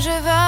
je vais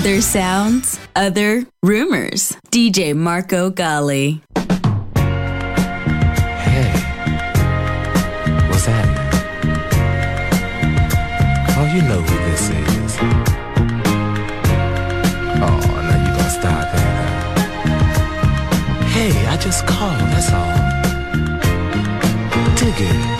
Other sounds, other rumors. DJ Marco Gally. Hey, what's happening? Oh, you know who this is. Oh, now you gonna start that. Hey, I just called, that's all. Dig it.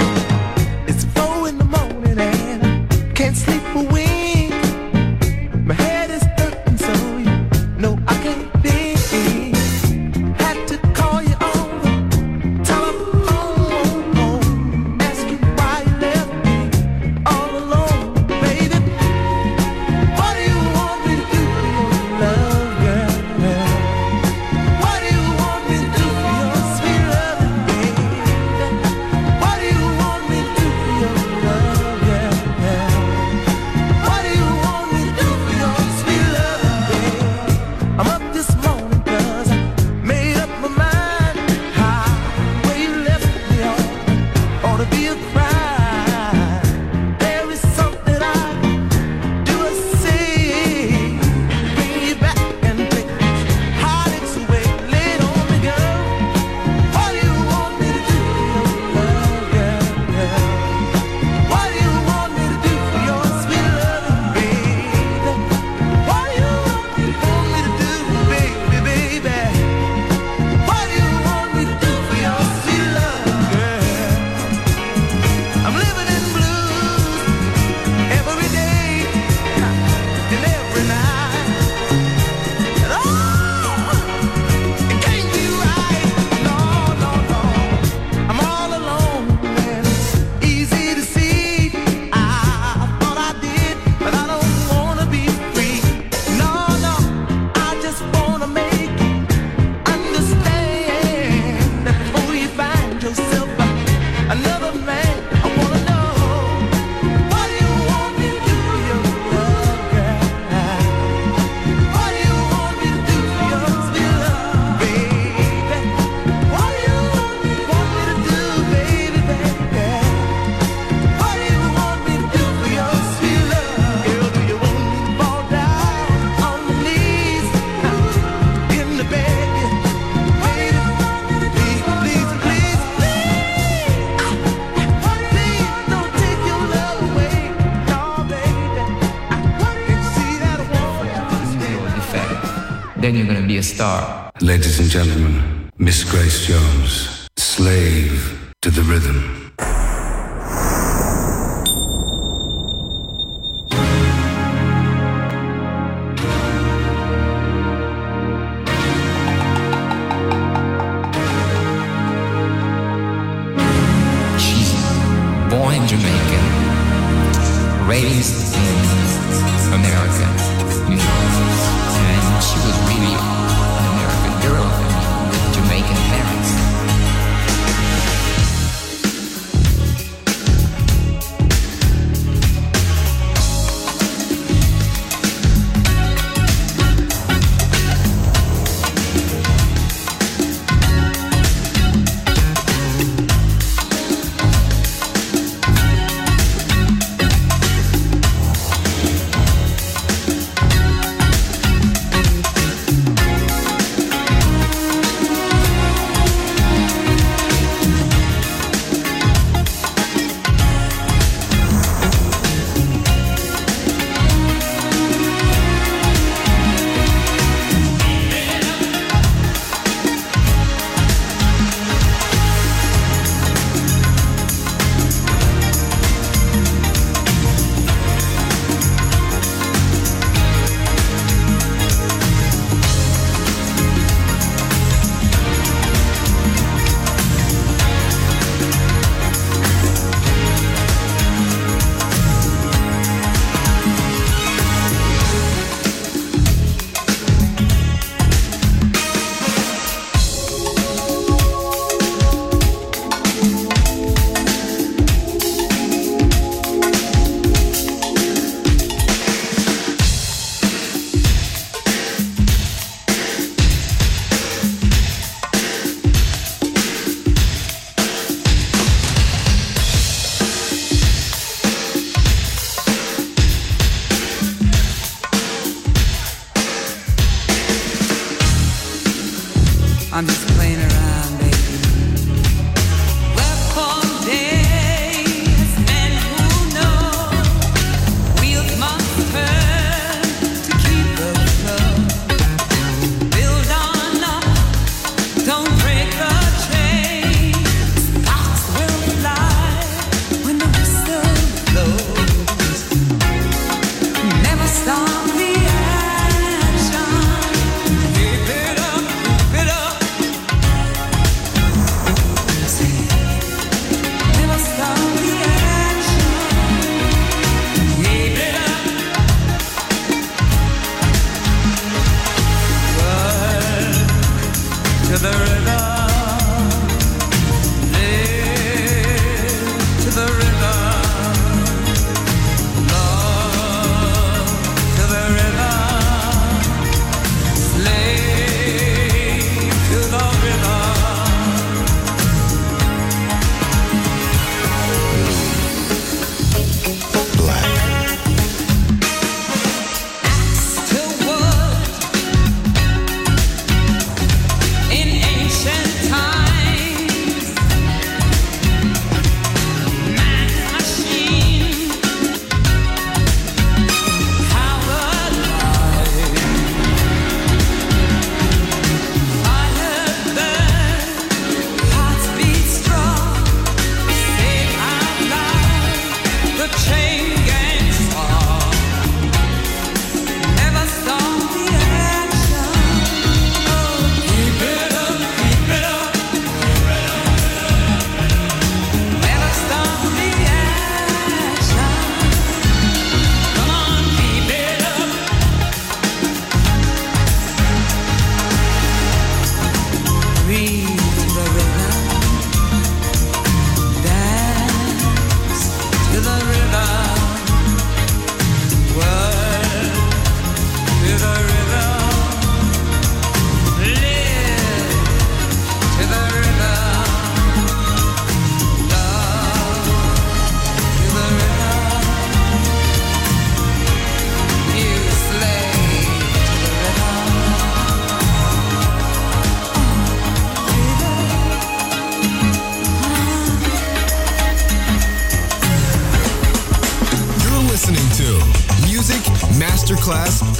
gentlemen, Miss Grace Jones.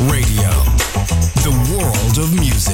Radio, the world of music.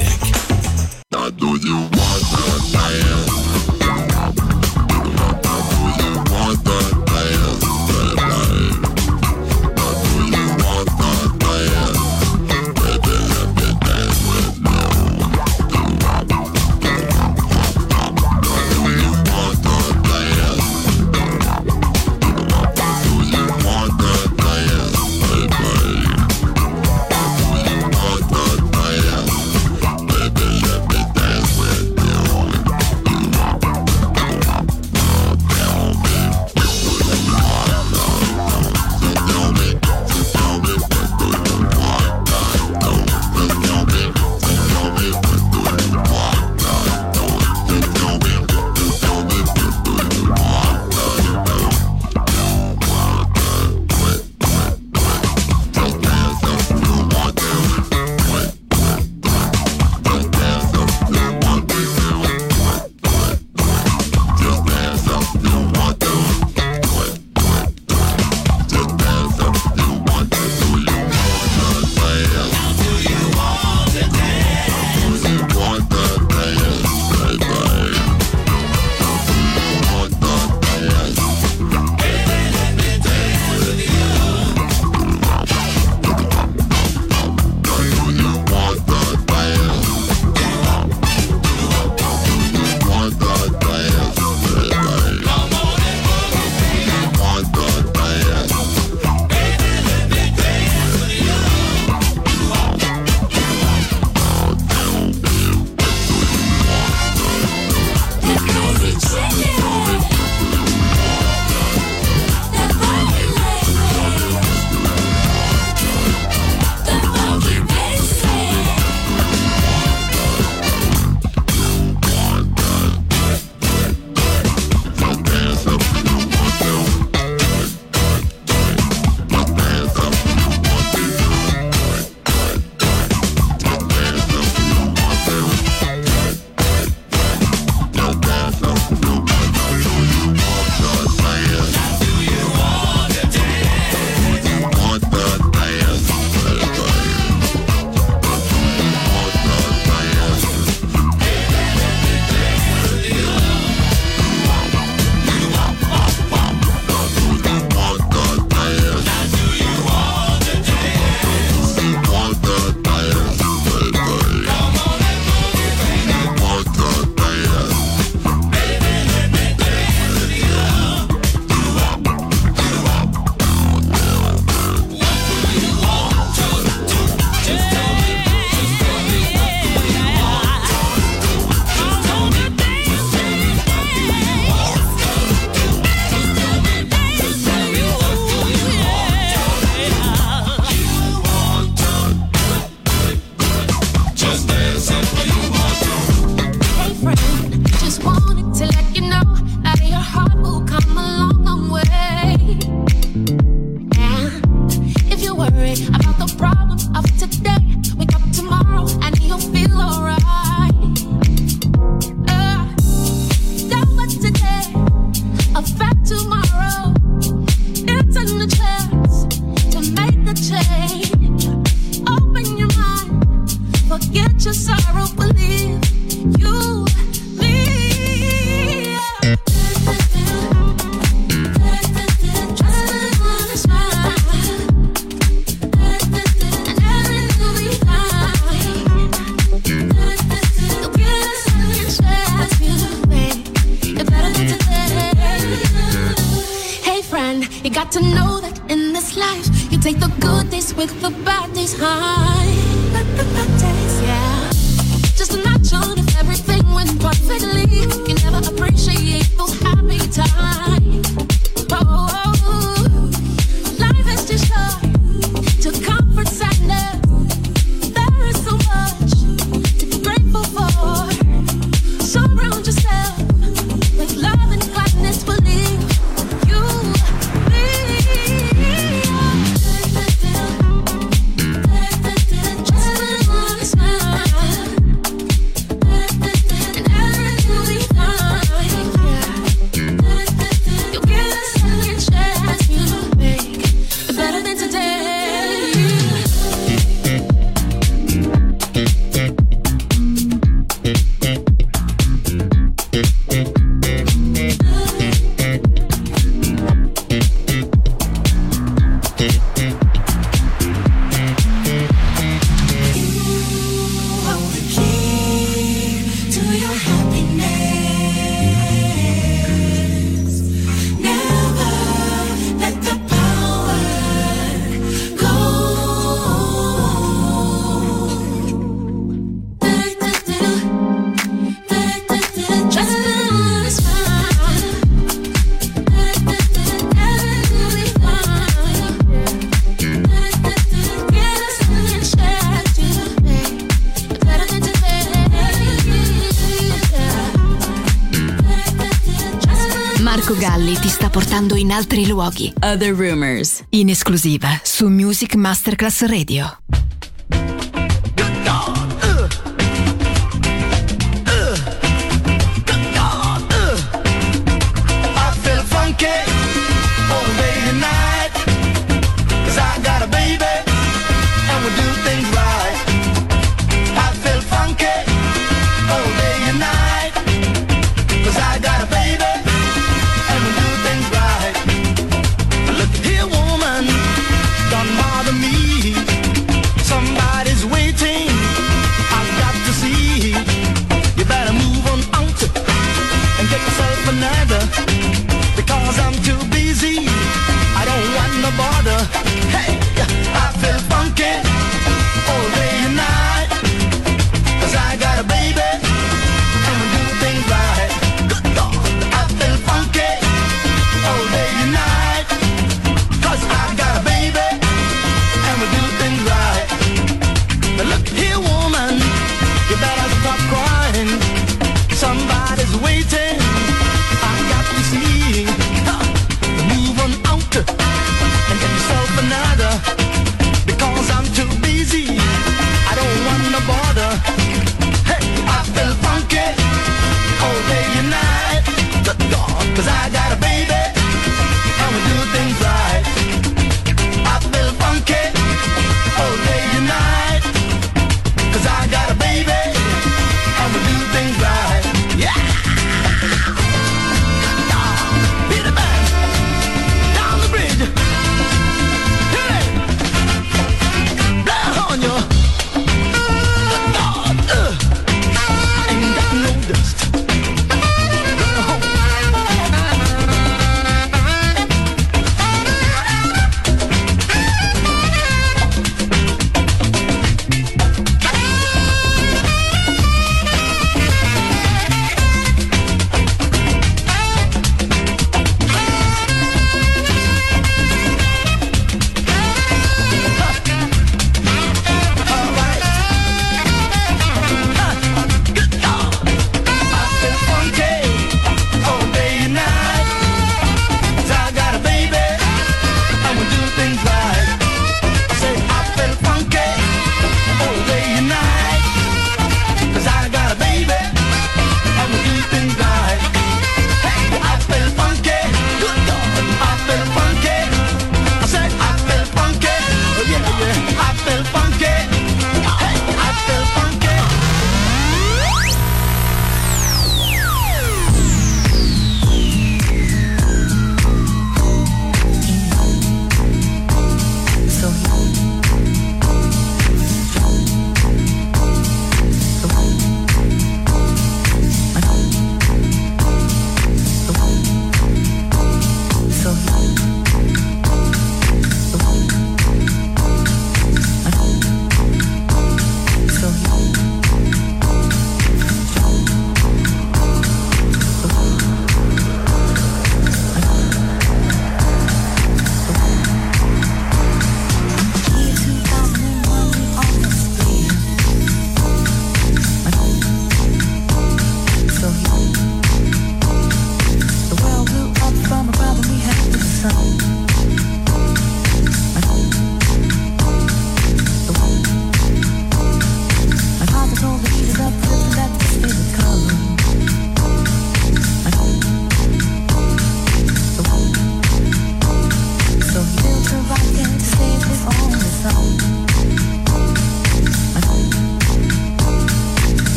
mondo in altri luoghi. Other Rumors, in esclusiva su Music Masterclass Radio.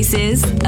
Places,